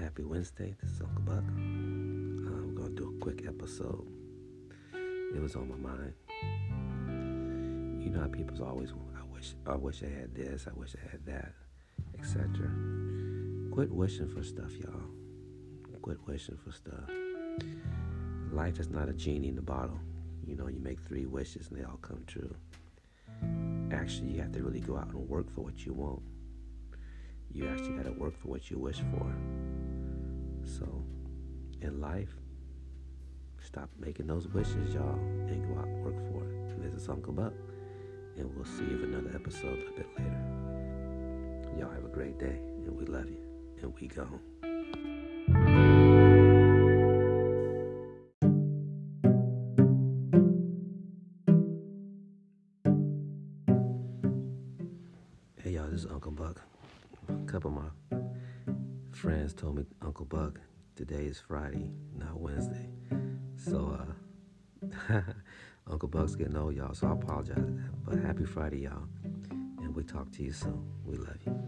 Wednesday. This is Uncle Buck. Uh, we're gonna do a quick episode. It was on my mind. You know how people's always, I wish, I wish I had this, I wish I had that, etc. Quit wishing for stuff, y'all. Quit wishing for stuff. Life is not a genie in the bottle. You know, you make three wishes and they all come true. Actually, you have to really go out and work for what you want. You actually got to work for what you wish for. In life, stop making those wishes, y'all, and go out and work for it. And this is Uncle Buck, and we'll see you for another episode a bit later. Y'all have a great day, and we love you, and we gone. Hey y'all, this is Uncle Buck. A couple of my friends told me, Uncle Buck, today is Friday, not Wednesday. So, uh, Uncle Buck's getting old, y'all, so I apologize. But happy Friday, y'all. And we talk to you soon. We love you.